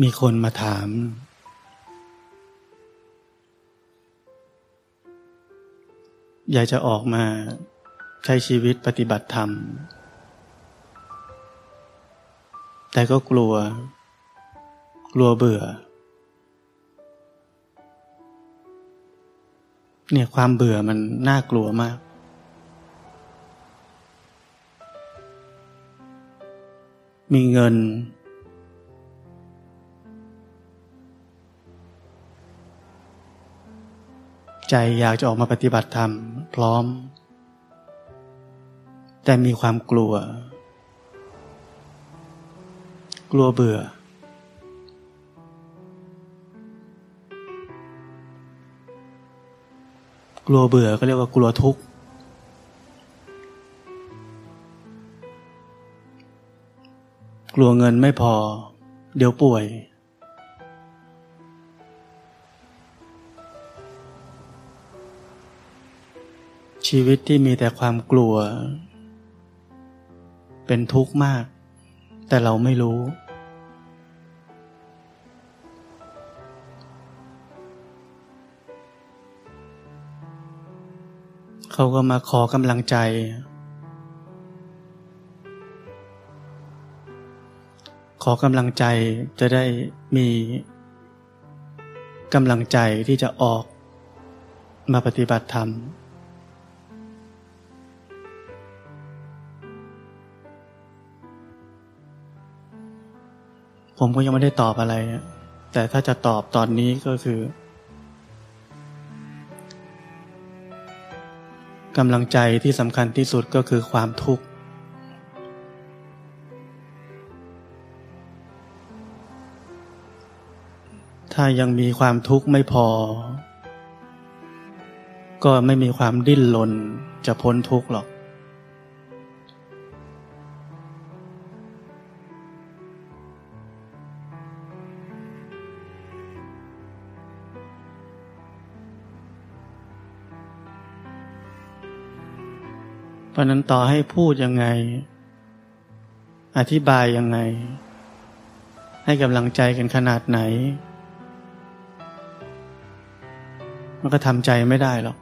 มีคนมาถาม อยากจะออกมาใช้ชีวิตปฏิบัติธรรม แต่ก็กลัว กลัวเบื่อ เนี่ยความเบื่อมันน่ากลัวมาก มีเงิน ใจอยากจะออกมาปฏิบัติธรรม พร้อม แต่มีความกลัว กลัวเบื่อ กลัวเบื่อก็เรียกว่ากลัวทุกข์กลัวเงินไม่พอ เดี๋ยวป่วย ชีวิตที่มีแต่ความกลัว เป็นทุกข์มาก แต่เราไม่รู้ เขาก็มาขอกำลังใจ ขอกำลังใจจะได้มีกำลังใจที่จะออกมาปฏิบัติธรรม ผมก็ยังไม่ได้ตอบอะไร แต่ถ้าจะตอบตอนนี้ก็คือกำลังใจที่สำคัญที่สุดก็คือความทุกข์ ถ้ายังมีความทุกข์ไม่พอ ก็ไม่มีความดิ้นรนจะพ้นทุกข์หรอก เพราะนั้นต่อให้พูดยังไง อธิบายยังไง ให้กำลังใจกันขนาดไหน มันก็ทำใจไม่ได้หรอก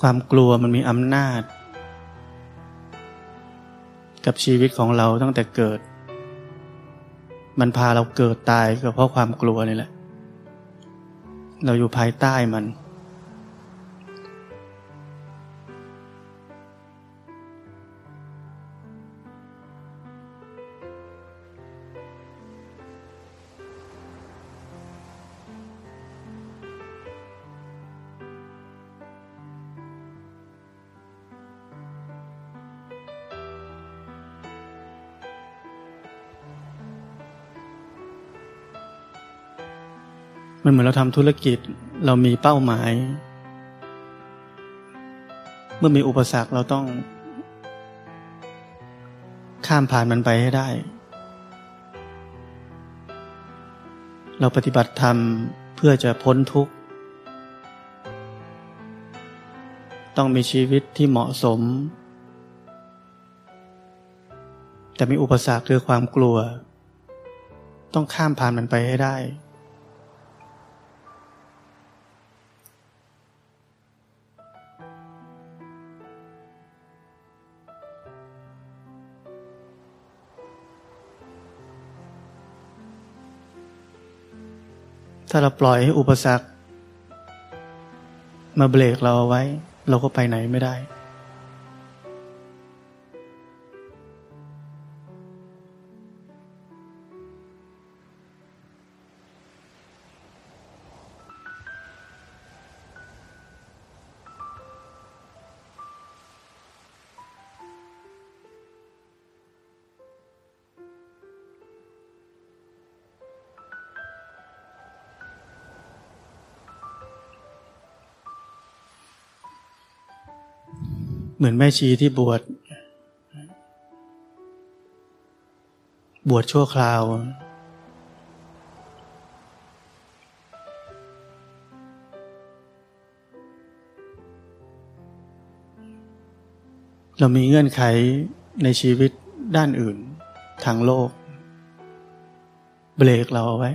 ความกลัวมันมีอำนาจ กับชีวิตของเราตั้งแต่เกิด มันพาเราเกิดตายก็เพราะความกลัวนี่แหละ เราอยู่ภายใต้มัน มันเหมือนเราทำธุรกิจเรามีเป้าหมาย เมื่อมีอุปสรรคเราต้อง ข้ามผ่านมันไปให้ได้ เราปฏิบัติธรรมเพื่อจะพ้นทุกข์ ต้องมีชีวิตที่เหมาะสม แต่มีอุปสรรคคือความกลัว ต้องข้ามผ่านมันไปให้ได้ ถ้าเราปล่อยให้อุปสรรค มาเบรกเราเอาไว้ เราก็ไปไหนไม่ได้ เหมือนแม่ชีที่บวช บวชชั่วคราว เรามีเงื่อนไขในชีวิตด้านอื่นทางโลก เบรกเราเอาไว้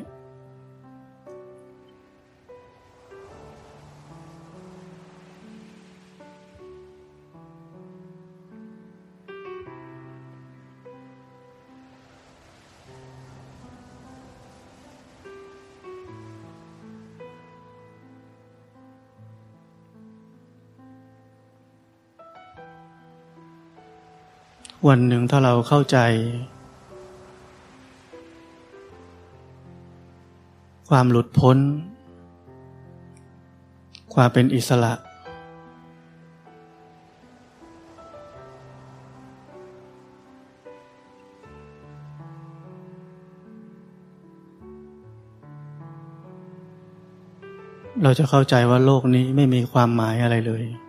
วันหนึ่งถ้าเราเข้าใจ ความหลุดพ้น ความเป็นอิสระ เราจะเข้าใจว่าโลกนี้ไม่มีความหมายอะไรเลย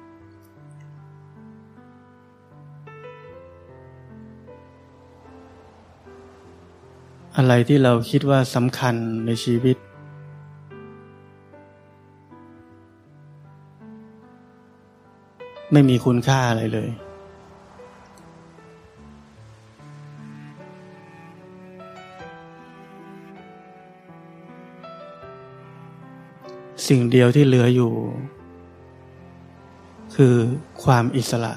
อะไรที่เราคิดว่าสำคัญในชีวิต ไม่มีคุณค่าอะไรเลย สิ่งเดียวที่เหลืออยู่ คือความอิสระ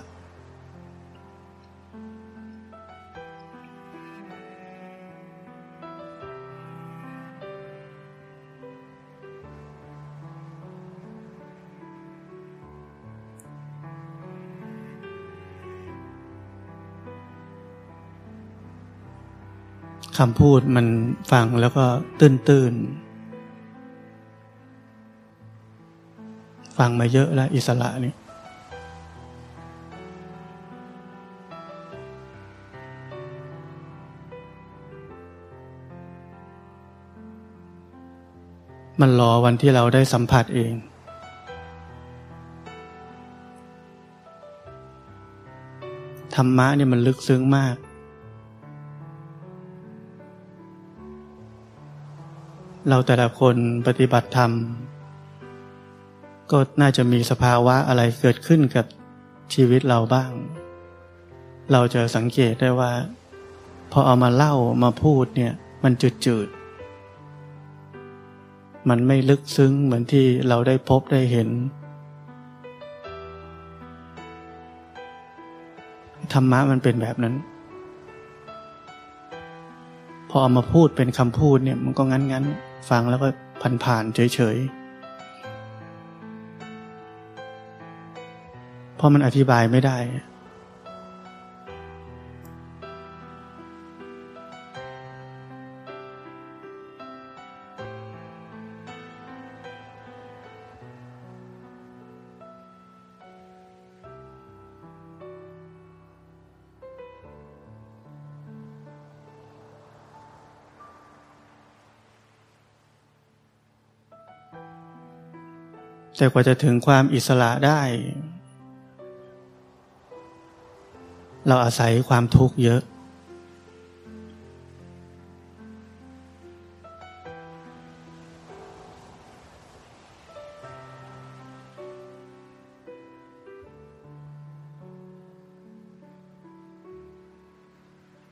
คำพูดมันฟังแล้วก็ตื้นตื้นฟังมาเยอะแล้ว อิสระนี่มันรอวันที่เราได้สัมผัสเอง ธรรมะเนี่ยมันลึกซึ้งมาก เราแต่ละคนปฏิบัติธรรม ก็น่าจะมีสภาวะอะไรเกิดขึ้นกับชีวิตเราบ้าง เราจะสังเกตได้ว่า พอเอามาเล่ามาพูดเนี่ย มันจืดจืดมันไม่ลึกซึ้งเหมือนที่เราได้พบได้เห็น ธรรมะมันเป็นแบบนั้นพอเอามาพูดเป็นคำพูดเนี่ยมันก็งั้นงั้น ฟังแล้วก็ผ่านๆเฉยๆเพราะมันอธิบายไม่ได้ แต่กว่าจะถึงความอิสระได้ เราอาศัยความทุกข์เยอะ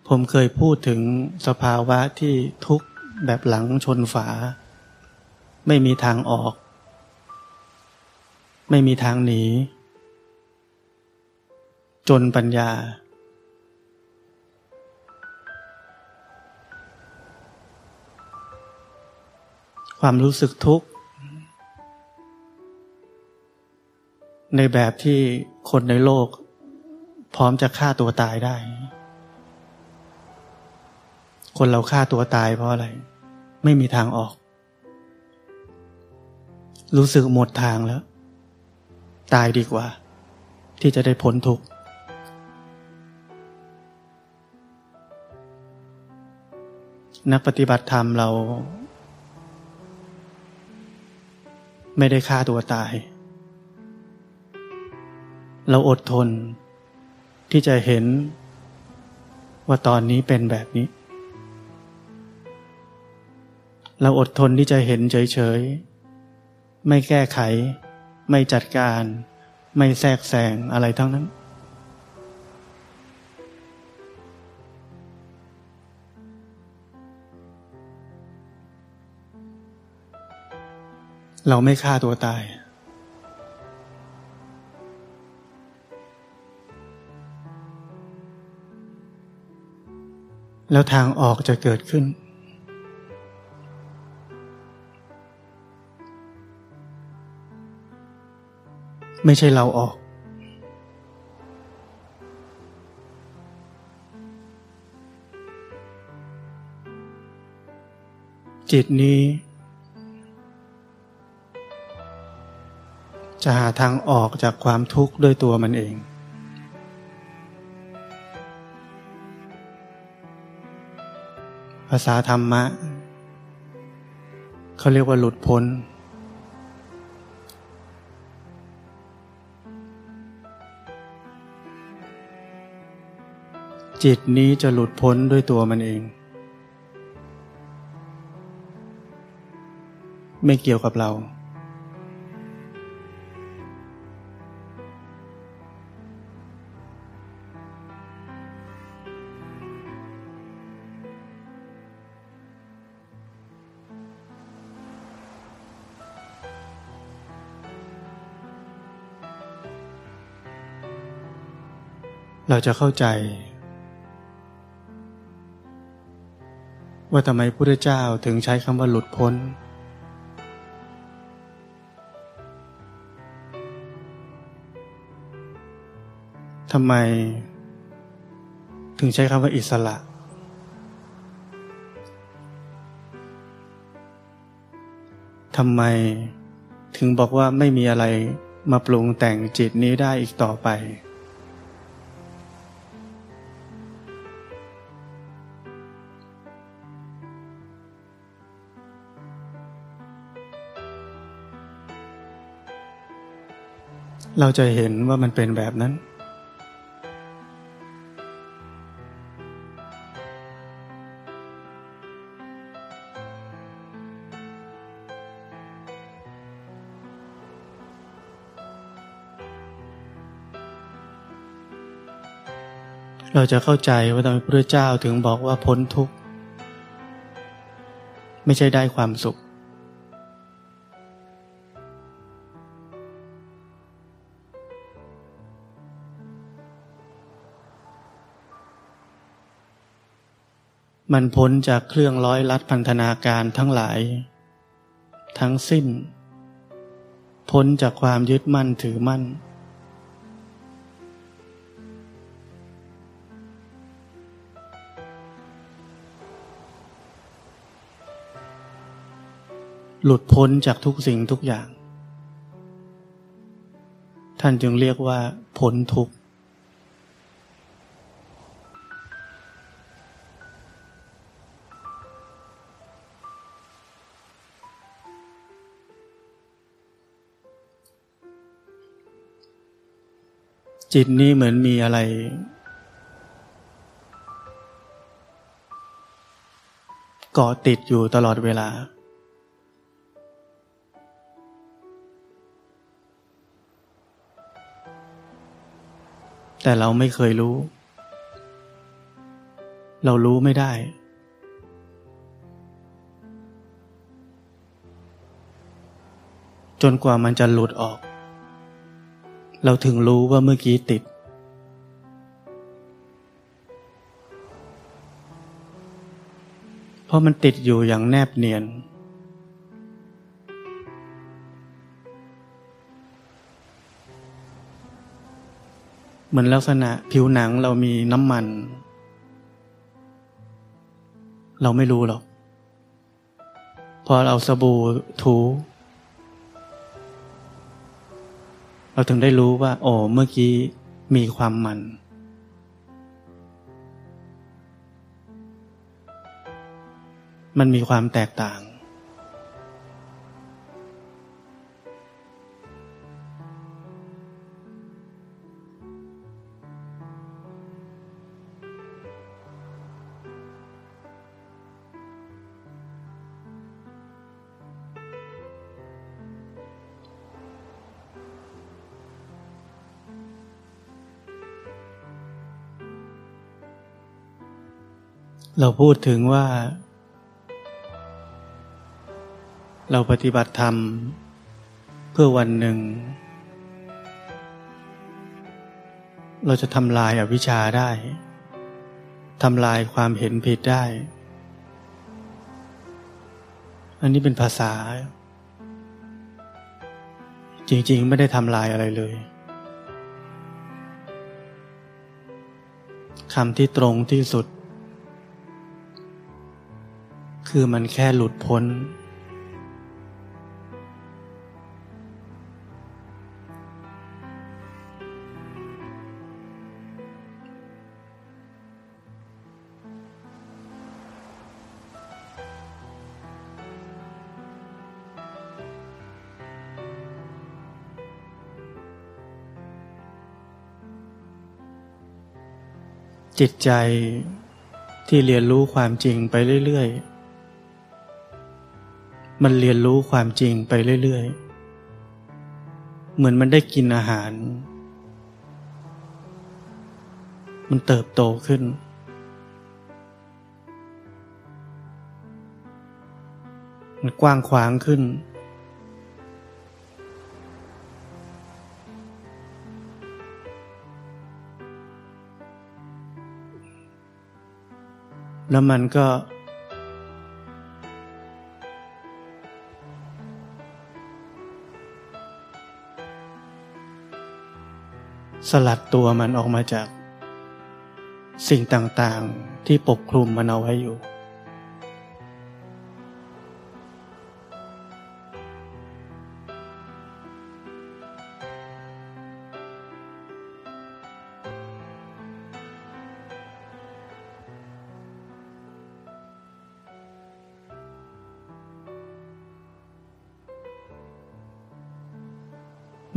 ผมเคยพูดถึงสภาวะที่ทุกข์แบบหลังชนฝา ไม่มีทางออก ไม่มีทางหนี จนปัญญา ความรู้สึกทุกข์ ในแบบที่คนในโลก พร้อมจะฆ่าตัวตายได้ คนเราฆ่าตัวตายเพราะอะไร ไม่มีทางออก รู้สึกหมดทางแล้ว ตายดีกว่า ที่จะได้พ้นทุกข์นักปฏิบัติธรรมเรา ไม่ได้ฆ่าตัวตาย เราอดทน ที่จะเห็นว่าตอนนี้เป็นแบบนี้ เราอดทนที่จะเห็นเฉยๆ ไม่แก้ไข ไม่จัดการ ไม่แทรกแซงอะไรทั้งนั้น เราไม่ฆ่าตัวตาย แล้วทางออกจะเกิดขึ้น ไม่ใช่เราออก จิตนี้ จะหาทางออกจากความทุกข์ด้วยตัวมันเองภาษาธรรมะ เขาเรียกว่าหลุดพ้น จิตนี้จะหลุดพ้นด้วยตัวมันเอง ไม่เกี่ยวกับเรา เราจะเข้าใจ ว่าทำไมพระเจ้าถึงใช้คำว่าหลุดพ้น ทำไม ถึงใช้คำว่าอิสระ ทำไมถึงบอกว่าไม่มีอะไรมาปรุงแต่งจิตนี้ได้อีกต่อไป เราจะเห็นว่ามันเป็นแบบนั้น เราจะเข้าใจว่าทำไมพระเจ้าถึงบอกว่าพ้นทุกข์ ไม่ใช่ได้ความสุข มันพ้นจากเครื่องร้อยลัดพันธนาการทั้งหลาย ทั้งสิ้น พ้นจากความยึดมั่นถือมั่น หลุดพ้นจากทุกสิ่งทุกอย่าง ท่านจึงเรียกว่าพ้นทุกข์ จิตนี้เหมือนมีอะไร เกาะติดอยู่ตลอดเวลา แต่เราไม่เคยรู้ เรารู้ไม่ได้จนกว่ามันจะหลุดออก เราถึงรู้ว่าเมื่อกี้ติด เพราะมันติดอยู่อย่างแนบเนียน เหมือนลักษณะผิวหนังเรามีน้ำมัน เราไม่รู้หรอก พอเราสบู่ถู เราถึงได้รู้ว่า โอ้เมื่อกี้มีความมันมันมีความแตกต่าง เราพูดถึงว่า เราปฏิบัติธรรม เพื่อวันหนึ่ง เราจะทำลายอาวิชชาได้ทำลายความเห็นผิดได้ อันนี้เป็นภาษา จริง ๆ ไม่ได้ทำลายอะไรเลยคำที่ตรงที่สุด คือมันแค่หลุดพ้น จิตใจที่เรียนรู้ความจริงไปเรื่อย ๆ มันเรียนรู้ความจริงไปเรื่อยๆ เหมือนมันได้กินอาหาร มันเติบโตขึ้น มันกว้างขวางขึ้น แล้วมันก็ สลัดตัวมันออกมาจาก สิ่งต่างๆที่ปกคลุมมันเอาไว้อยู่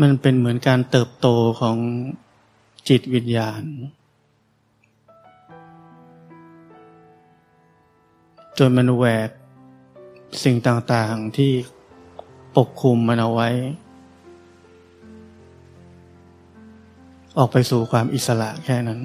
มันเป็นเหมือนการเติบโตของจิตวิญญาณ จนมันแหวกสิ่งต่างๆที่ปกคลุมมันเอาไว้ ออกไปสู่ความอิสระแค่นั้น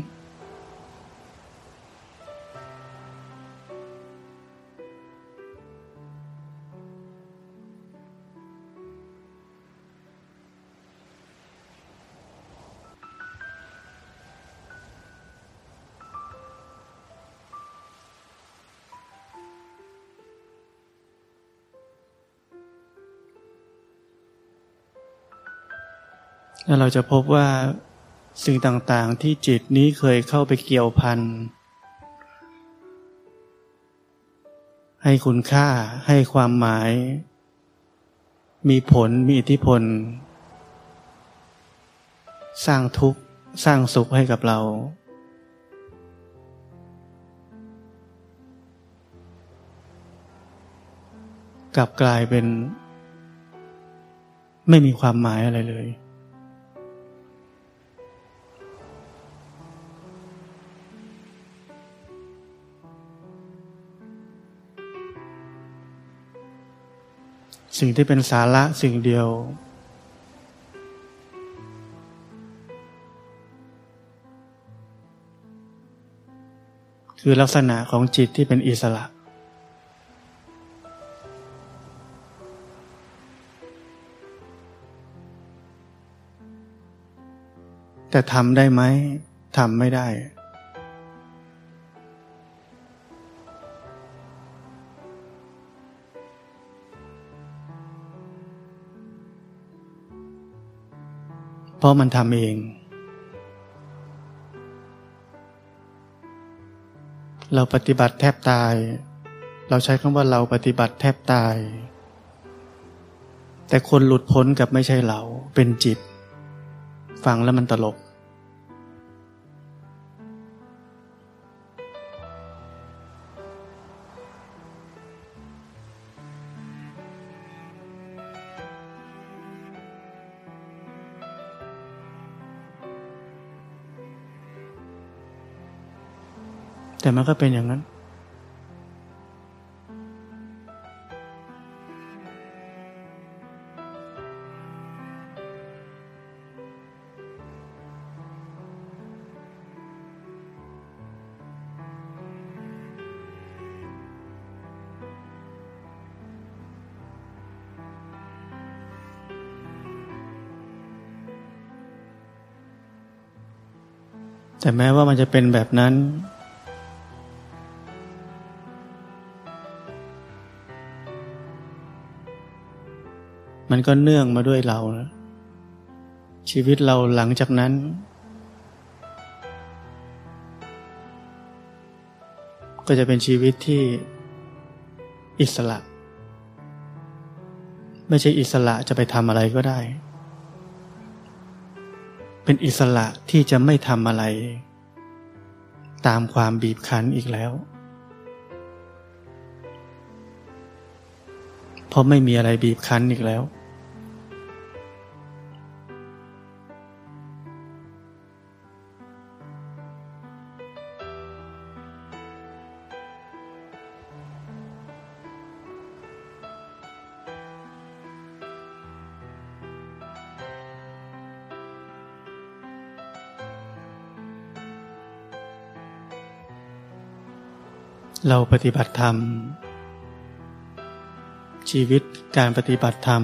เราจะพบว่าสิ่งต่างๆที่จิตนี้เคยเข้าไปเกี่ยวพัน ให้คุณค่าให้ความหมาย มีผลมีอิทธิพล สร้างทุกข์สร้างสุขให้กับเรา กลับกลายเป็น ไม่มีความหมายอะไรเลย สิ่งที่เป็นสาระสิ่งเดียว คือลักษณะของจิตที่เป็นอิสระ แต่ทำได้ไหมทำไม่ได้ เพราะมันทำเอง เราปฏิบัติแทบตาย เราใช้คำว่าเราปฏิบัติแทบตาย แต่คนหลุดพ้นกับไม่ใช่เราเป็นจิต ฟังแล้วมันตลก แต่มันก็เป็นอย่างนั้น แต่แม้ว่ามันจะเป็นแบบนั้น มันก็เนื่องมาด้วยเรา ชีวิตเราหลังจากนั้น ก็จะเป็นชีวิตที่อิสระ ไม่ใช่อิสระจะไปทำอะไรก็ได้ เป็นอิสระที่จะไม่ทำอะไร ตามความบีบคั้นอีกแล้วเพราะไม่มีอะไรบีบคั้นอีกแล้ว เราปฏิบัติธรรม ชีวิตการปฏิบัติธรรม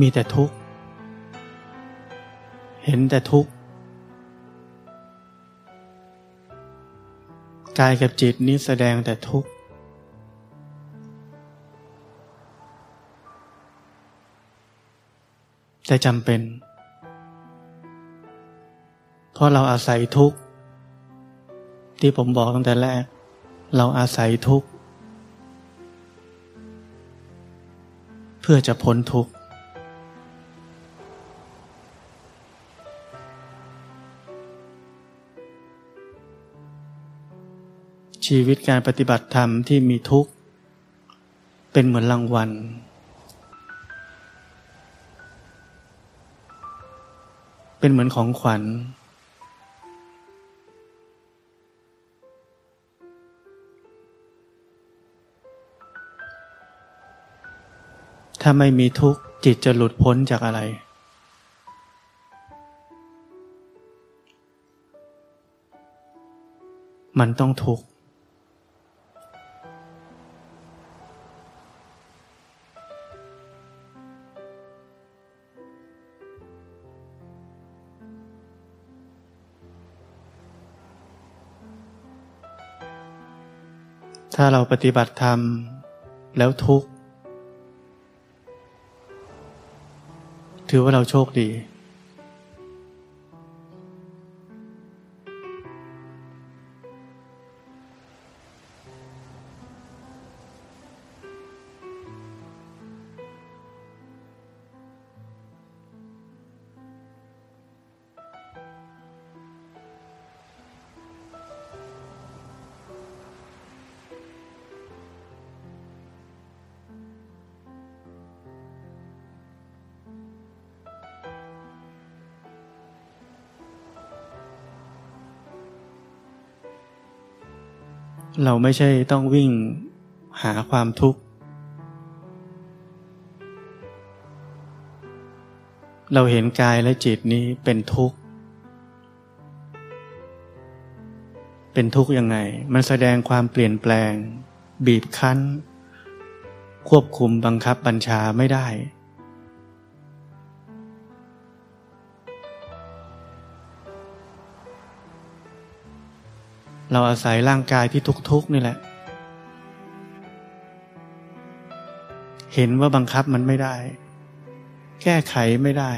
มีแต่ทุกข์ เห็นแต่ทุกข์กายกับจิตนี้แสดงแต่ทุกข์ แต่จำเป็น เพราะเราอาศัยทุกข์ ที่ผมบอกตั้งแต่แรก เราอาศัยทุกข์ เพื่อจะพ้นทุกข์ ชีวิตการปฏิบัติธรรมที่มีทุกข์ เป็นเหมือนรางวัลเป็นเหมือนของขวัญ ถ้าไม่มีทุกข์จิตจะหลุดพ้นจากอะไร มันต้องทุกข์ ถ้าเราปฏิบัติธรรมแล้วทุกข์ ถือว่าเราโชคดี ไม่ใช่ต้องวิ่งหาความทุกข์ เราเห็นกายและจิตนี้เป็นทุกข์ เป็นทุกข์ยังไง มันแสดงความเปลี่ยนแปลง บีบคั้น ควบคุมบังคับบัญชาไม่ได้ เราอาศัยร่างกายที่ทุกๆนี่แหละ เห็นว่าบังคับมันไม่ได้ แก้ไขไม่ได้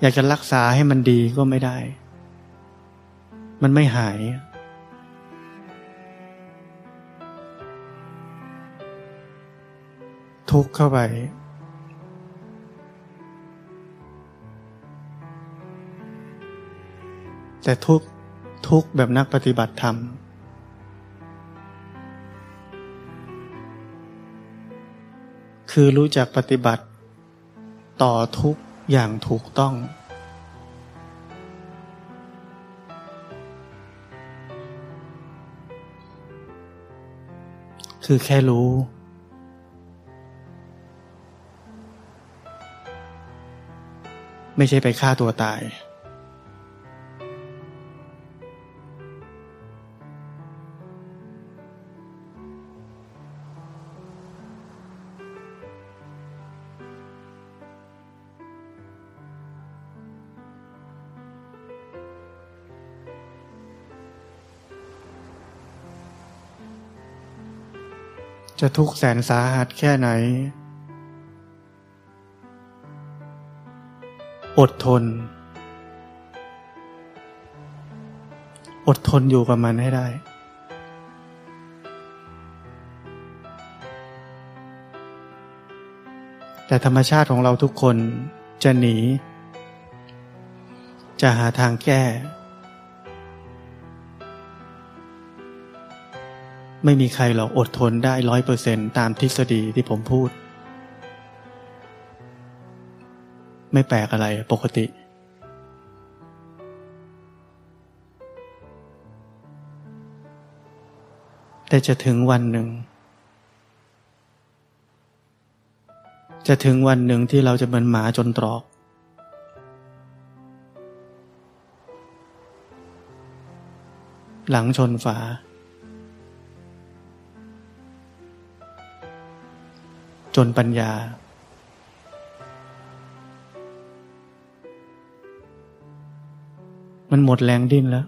อยากจะรักษาให้มันดีก็ไม่ได้ มันไม่หาย ทุกเข้าไปแต่ทุก ทุกแบบนักปฏิบัติธรรม คือรู้จักปฏิบัติ ต่อทุกอย่างถูกต้อง คือแค่รู้ไม่ใช่ไปฆ่าตัวตาย จะทุกข์แสนสาหัสแค่ไหน อดทน อดทนอยู่กับมันให้ได้ แต่ธรรมชาติของเราทุกคนจะหนี จะหาทางแก้ ไม่มีใครหรอกอดทนได้ร้อยเปอร์เซนตามทฤษฎีที่ผมพูด ไม่แปลกอะไรปกติ แต่จะถึงวันหนึ่ง จะถึงวันหนึ่งที่เราจะเหมือนหมาจนตรอก หลังชนฝา จนปัญญา มันหมดแรงดิ้นแล้ว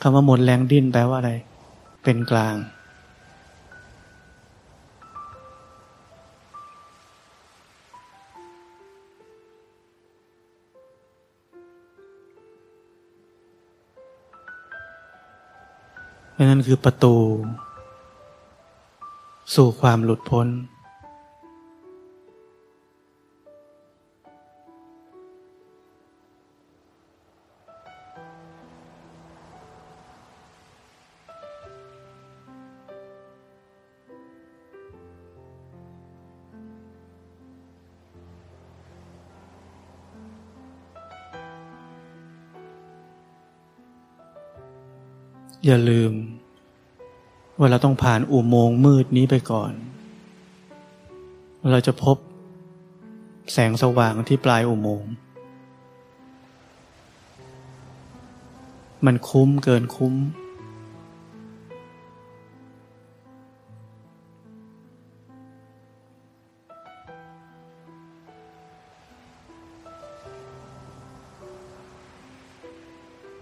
คำว่าหมดแรงดิ้นแปลว่าอะไร เป็นกลางนั่นคือประตู สู่ความหลุดพ้น อย่าลืม ว่าเราต้องผ่านอุโมงค์มืดนี้ไปก่อน เราจะพบแสงสว่างที่ปลายอุโมงค์ มันคุ้มเกินคุ้ม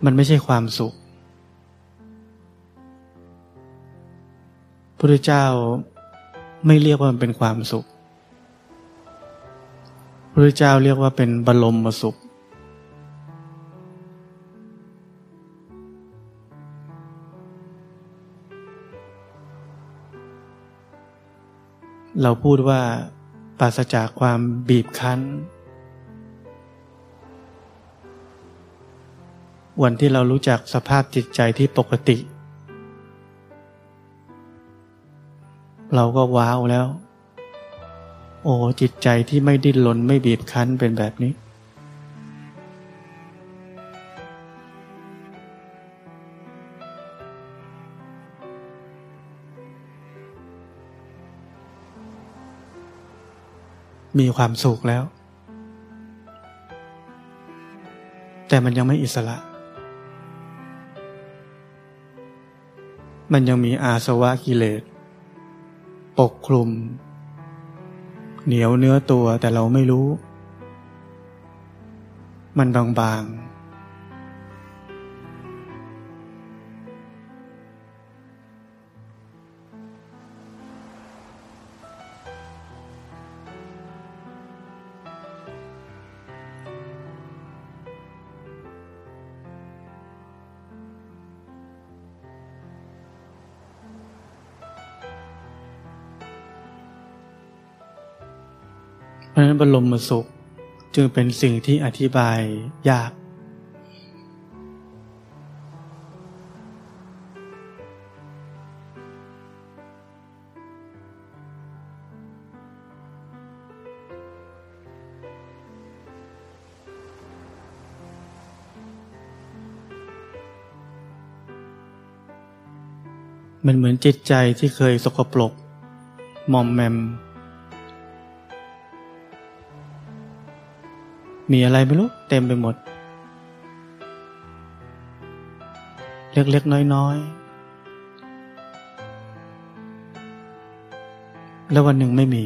มันไม่ใช่ความสุข พุทธเจ้าไม่เรียกว่ามันเป็นความสุขพระเจ้าเรียกว่าเป็นบรมมสุข เราพูดว่าปราศจากความบีบคั้น วันที่เรารู้จักสภาพจิตใจที่ปกติ เราก็ว้าวแล้ว โอ้จิตใจที่ไม่ดิ้นรนไม่บีบคั้นเป็นแบบนี้ มีความสุขแล้ว แต่มันยังไม่อิสระมันยังมีอาสวะกิเลส ปกคลุม เหนียวเนื้อตัวแต่เราไม่รู้ มันบางๆ ราะนั้นบรมสุข จึงเป็นสิ่งที่อธิบายยาก มันเหมือนจิตใจที่เคยสกปรกมอมแมม มีอะไรไม่รู้เต็มไปหมด เล็กๆน้อยๆ แล้ววันหนึ่งไม่มี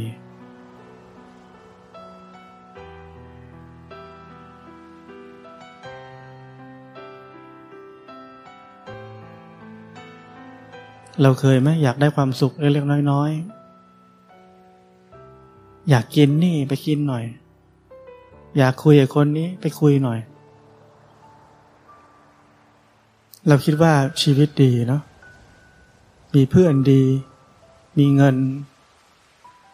เราเคยไหมอยากได้ความสุขเล็กๆน้อยๆ อยากกินนี่ไปกินหน่อย อยากคุยกับคนนี้ไปคุยหน่อย เราคิดว่าชีวิตดีเนาะมีเพื่อนดี มีเงิน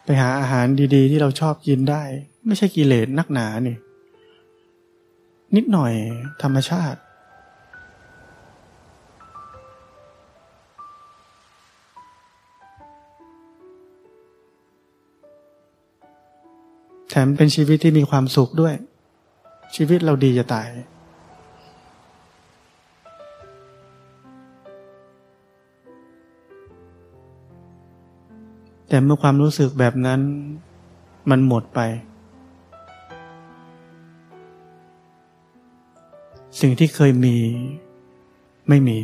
ไปหาอาหารดี ๆ ที่เราชอบกินได้ ไม่ใช่กิเลสนักหนานี่ นิดหน่อยธรรมชาติ แถมเป็นชีวิตที่มีความสุขด้วย ชีวิตเราดีจะตาย แต่เมื่อความรู้สึกแบบนั้น มันหมดไป สิ่งที่เคยมีไม่มี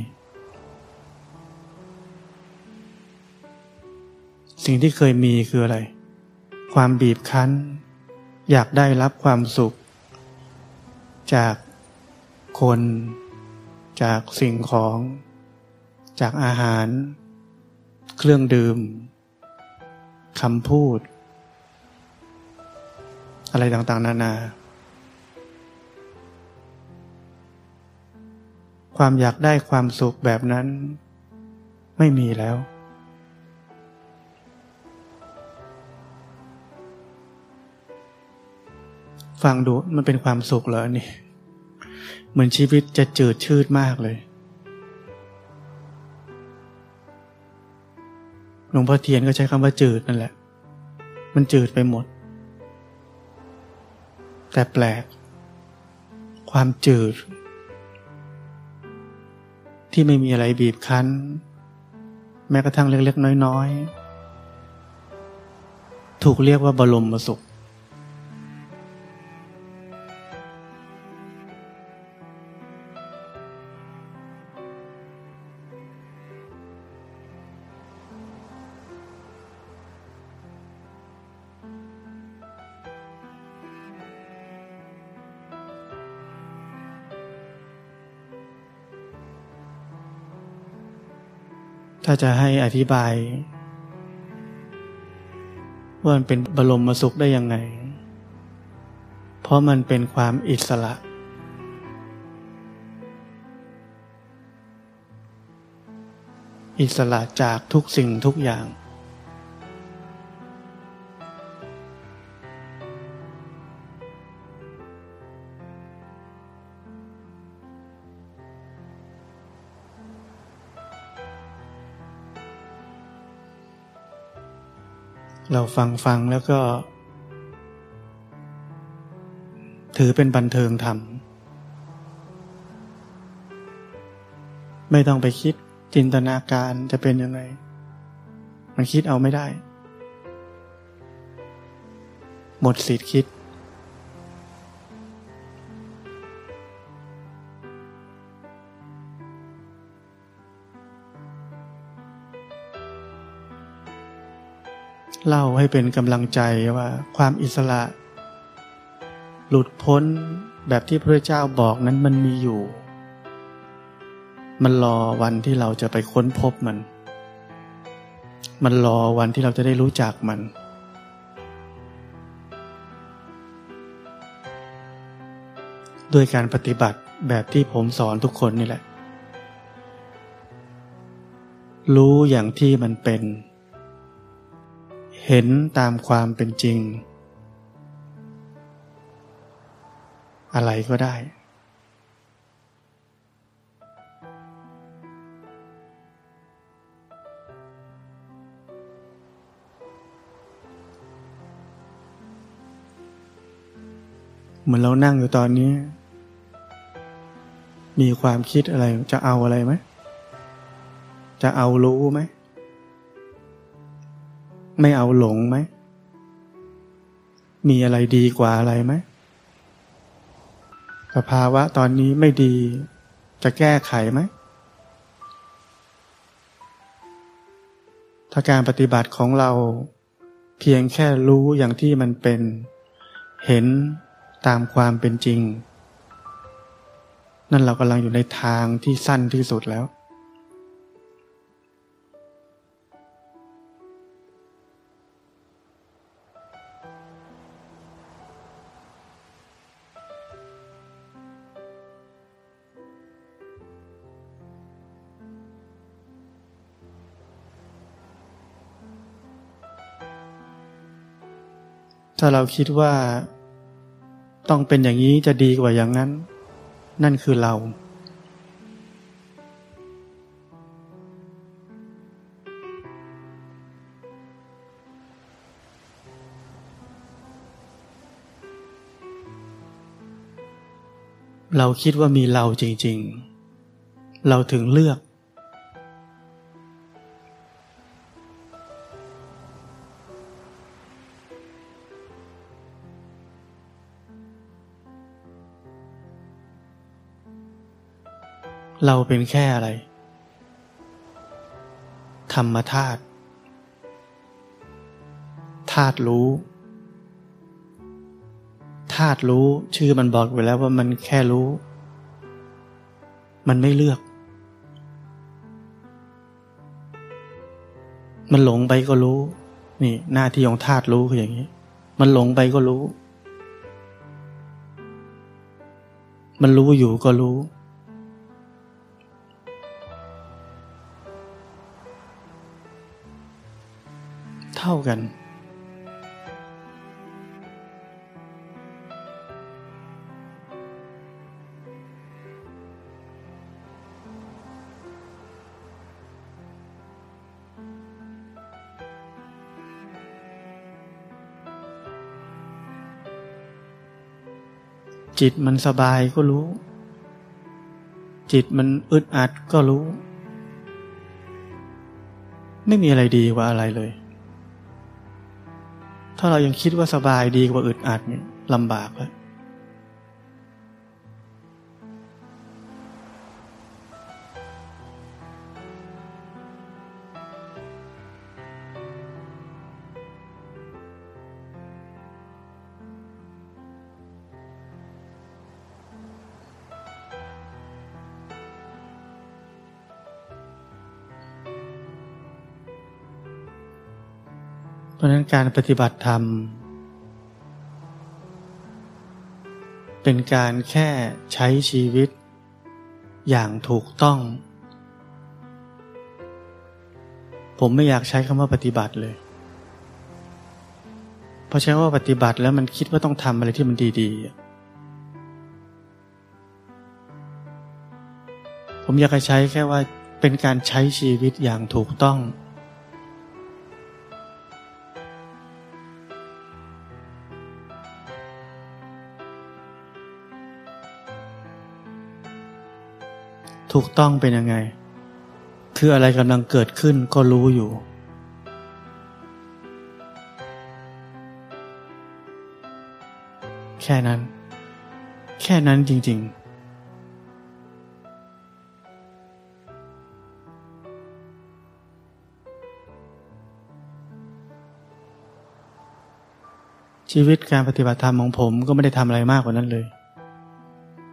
สิ่งที่เคยมีคืออะไร ความบีบคั้น อยากได้รับความสุข จากคน จากสิ่งของ จากอาหาร เครื่องดื่มคำพูด อะไรต่างๆ นานา ความอยากได้ความสุขแบบนั้น ไม่มีแล้ว ฟังดูมันเป็นความสุขเหรอนี่ เหมือนชีวิตจะจืดชืดมากเลย หลวงพ่อเทียนก็ใช้คำว่าจืดนั่นแหละ มันจืดไปหมด แต่แปลก ความจืด ที่ไม่มีอะไรบีบคั้น แม้กระทั่งเล็กๆน้อยๆ ถูกเรียกว่าบรมสุข ถ้าจะให้อธิบาย ว่ามันเป็นบรมสุขได้ยังไง เพราะมันเป็นความอิสระ อิสระจากทุกสิ่งทุกอย่าง เราฟังฟังแล้วก็ ถือเป็นบันเทิงธรรม ไม่ต้องไปคิดจินตนาการจะเป็นยังไง มันคิดเอาไม่ได้ หมดสิทธิ์คิด เล่าให้เป็นกำลังใจว่าความอิสระ หลุดพ้นแบบที่พระเจ้าบอกนั้นมันมีอยู่ มันรอวันที่เราจะไปค้นพบมัน มันรอวันที่เราจะได้รู้จักมันด้วยการปฏิบัติแบบที่ผมสอนทุกคนนี่แหละ รู้อย่างที่มันเป็น เห็นตามความเป็นจริง อะไรก็ได้ เหมือนเรานั่งอยู่ตอนนี้ มีความคิดอะไรจะเอาอะไรไหม จะเอารู้ไหม ไม่เอาหลงไหม มีอะไรดีกว่าอะไรไหมสภาวะตอนนี้ไม่ดี จะแก้ไขไหม ถ้าการปฏิบัติของเราเพียงแค่รู้อย่างที่มันเป็น เห็นตามความเป็นจริง นั่นเรากำลังอยู่ในทางที่สั้นที่สุดแล้ว ถ้าเราคิดว่าต้องเป็นอย่างนี้จะดีกว่าอย่างนั้น นั่นคือเรา เราคิดว่ามีเราจริง ๆ เราถึงเลือก เราเป็นแค่อะไร ธรรมธาตุธาตุรู้ธาตุรู้ชื่อมันบอกไว้แล้วว่ามันแค่รู้ มันไม่เลือก มันหลงไปก็รู้ นี่ หน้าที่ของธาตุรู้คืออย่างนี้ มันหลงไปก็รู้ มันรู้อยู่ก็รู้ เท่ากัน จิตมันสบายก็รู้ จิตมันอึดอัดก็รู้ ไม่มีอะไรดีกว่าอะไรเลย ถ้าเรายังคิดว่าสบายดีกว่าอึดอัดเนี่ยลำบากแลย ราะนั้นการปฏิบัติธรรม เป็นการแค่ใช้ชีวิต อย่างถูกต้อง ผมไม่อยากใช้คำว่าปฏิบัติเลย เพราะใช้ว่าปฏิบัติแล้วมันคิดว่าต้องทำอะไรที่มันดีๆ ผมอยากจะใช้แค่ว่าเป็นการใช้ชีวิตอย่างถูกต้อง ถูกต้องเป็นยังไง คืออะไรกำลังเกิดขึ้นก็รู้อยู่ แค่นั้น แค่นั้นจริง ๆชีวิตการปฏิบัติธรรมของผมก็ไม่ได้ทำอะไรมากกว่านั้นเลย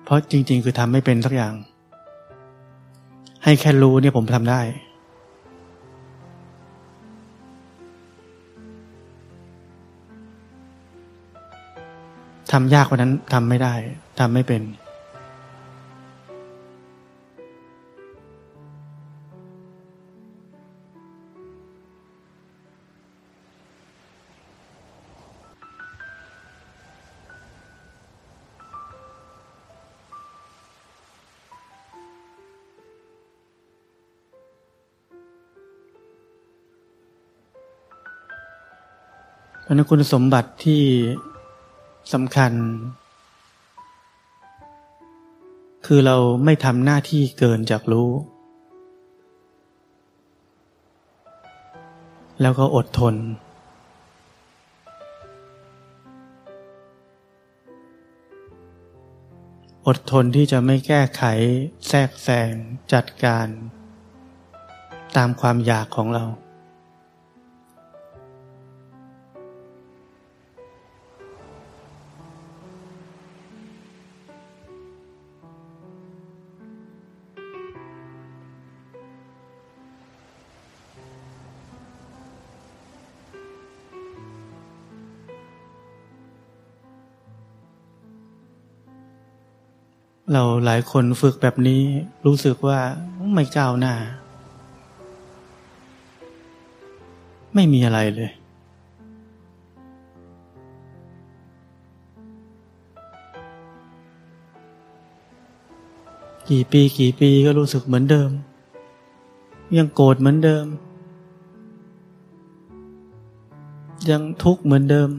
เพราะจริง ๆ คือทำไม่เป็นสักอย่าง ให้แค่รู้เนี่ยผมทำได้ทำยากกว่านั้นทำไม่ได้ทำไม่เป็น นั้นคุณสมบัติที่สำคัญ คือเราไม่ทำหน้าที่เกินจากรู้ แล้วก็อดทน อดทนที่จะไม่แก้ไข แทรกแซงจัดการ ตามความอยากของเรา เราหลายคนฝึกแบบนี้รู้สึกว่าไม่เจ้าหน้า ไม่มีอะไรเลย กี่ปีกี่ปีก็รู้สึกเหมือนเดิม ยังโกรธเหมือนเดิม ยังทุกข์เหมือนเดิม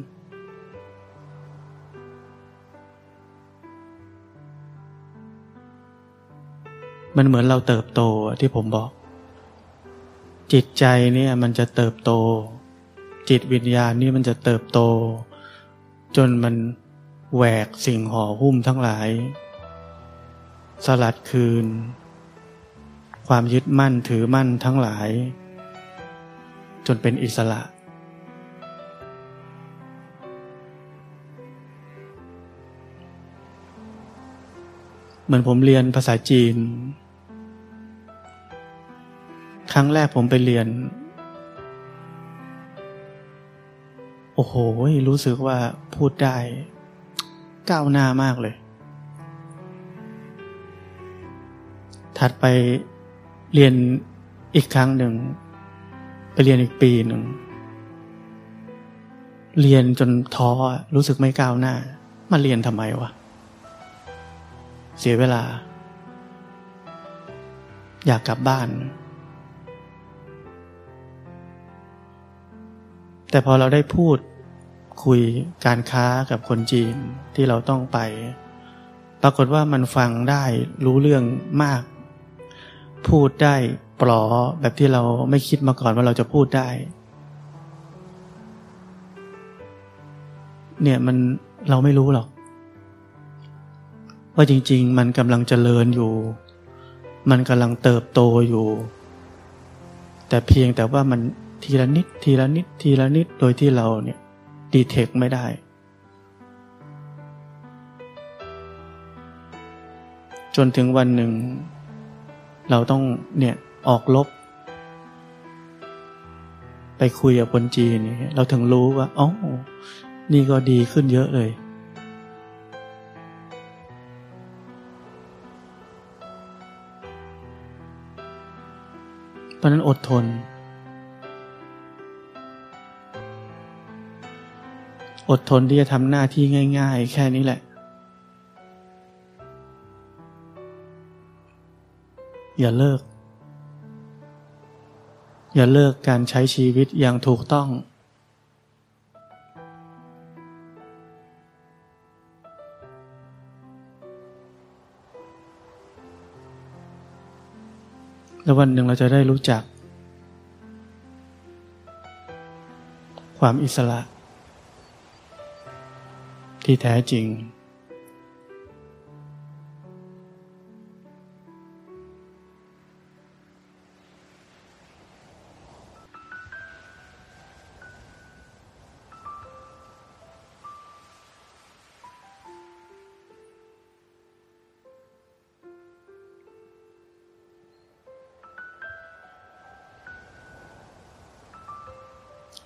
มันเหมือนเราเติบโตที่ผมบอก จิตใจเนี่ยมันจะเติบโต จิตวิญญาณนี่มันจะเติบโต จนมันแหวกสิ่งห่อหุ้มทั้งหลาย สลัดคืน ความยึดมั่นถือมั่นทั้งหลาย จนเป็นอิสระเหมือนผมเรียนภาษาจีน ครั้งแรกผมไปเรียน โอ้โห รู้สึกว่าพูดได้ ก้าวหน้ามากเลย ถัดไปเรียนอีกครั้งหนึ่ง ไปเรียนอีกปีหนึ่ง เรียนจนท้อรู้สึกไม่ก้าวหน้า มาเรียนทำไมวะ เสียเวลา อยากกลับบ้าน แต่พอเราได้พูดคุยการค้ากับคนจีนที่เราต้องไป ปรากฏว่ามันฟังได้รู้เรื่องมาก พูดได้ปลอแบบที่เราไม่คิดมาก่อนว่าเราจะพูดได้ เนี่ยมันเราไม่รู้หรอก ว่าจริง ๆ มันกำลังเจริญอยู่ มันกำลังเติบโตอยู่ แต่เพียงแต่ว่ามัน ทีละนิด ทีละนิด ทีละนิด โดยที่เราเนี่ยดีเทคไม่ได้ จนถึงวันหนึ่ง เราต้องเนี่ยออกลบ ไปคุยกับคนจีนเราถึงรู้ว่าอ๋อนี่ก็ดีขึ้นเยอะเลย เพราะนั้นอดทน อดทนที่จะทำหน้าที่ง่าย ๆ แค่นี้แหละ อย่าเลิก อย่าเลิกการใช้ชีวิตอย่างถูกต้อง แล้ววันหนึ่งเราจะได้รู้จัก ความอิสระ ที่แท้จริง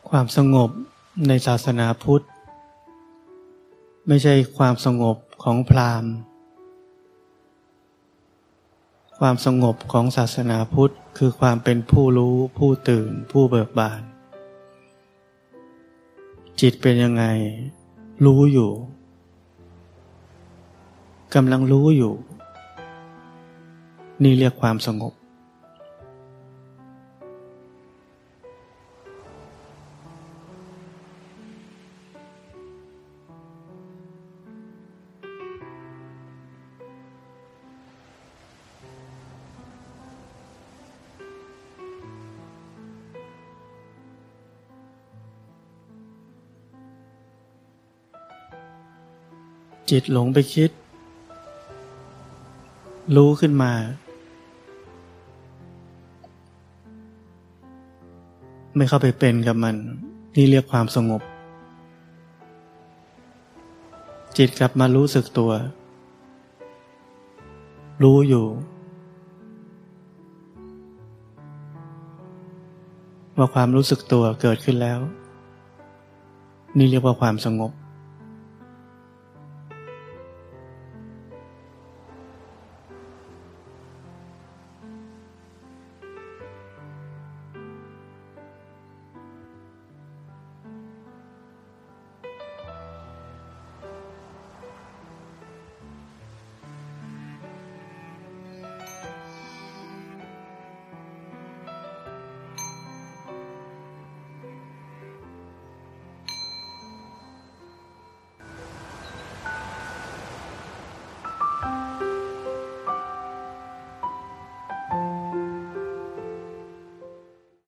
ความสงบในศาสนาพุทธ ไม่ใช่ความสงบของพราหมณ์ ความสงบของศาสนาพุทธคือความเป็นผู้รู้ผู้ตื่นผู้เบิกบาน จิตเป็นยังไง รู้อยู่กำลังรู้อยู่ นี่เรียกความสงบ จิตหลงไปคิด รู้ขึ้นมา ไม่เข้าไปเป็นกับมัน นี่เรียกความสงบ จิตกลับมารู้สึกตัว รู้อยู่ ว่าความรู้สึกตัวเกิดขึ้นแล้ว นี่เรียกว่าความสงบ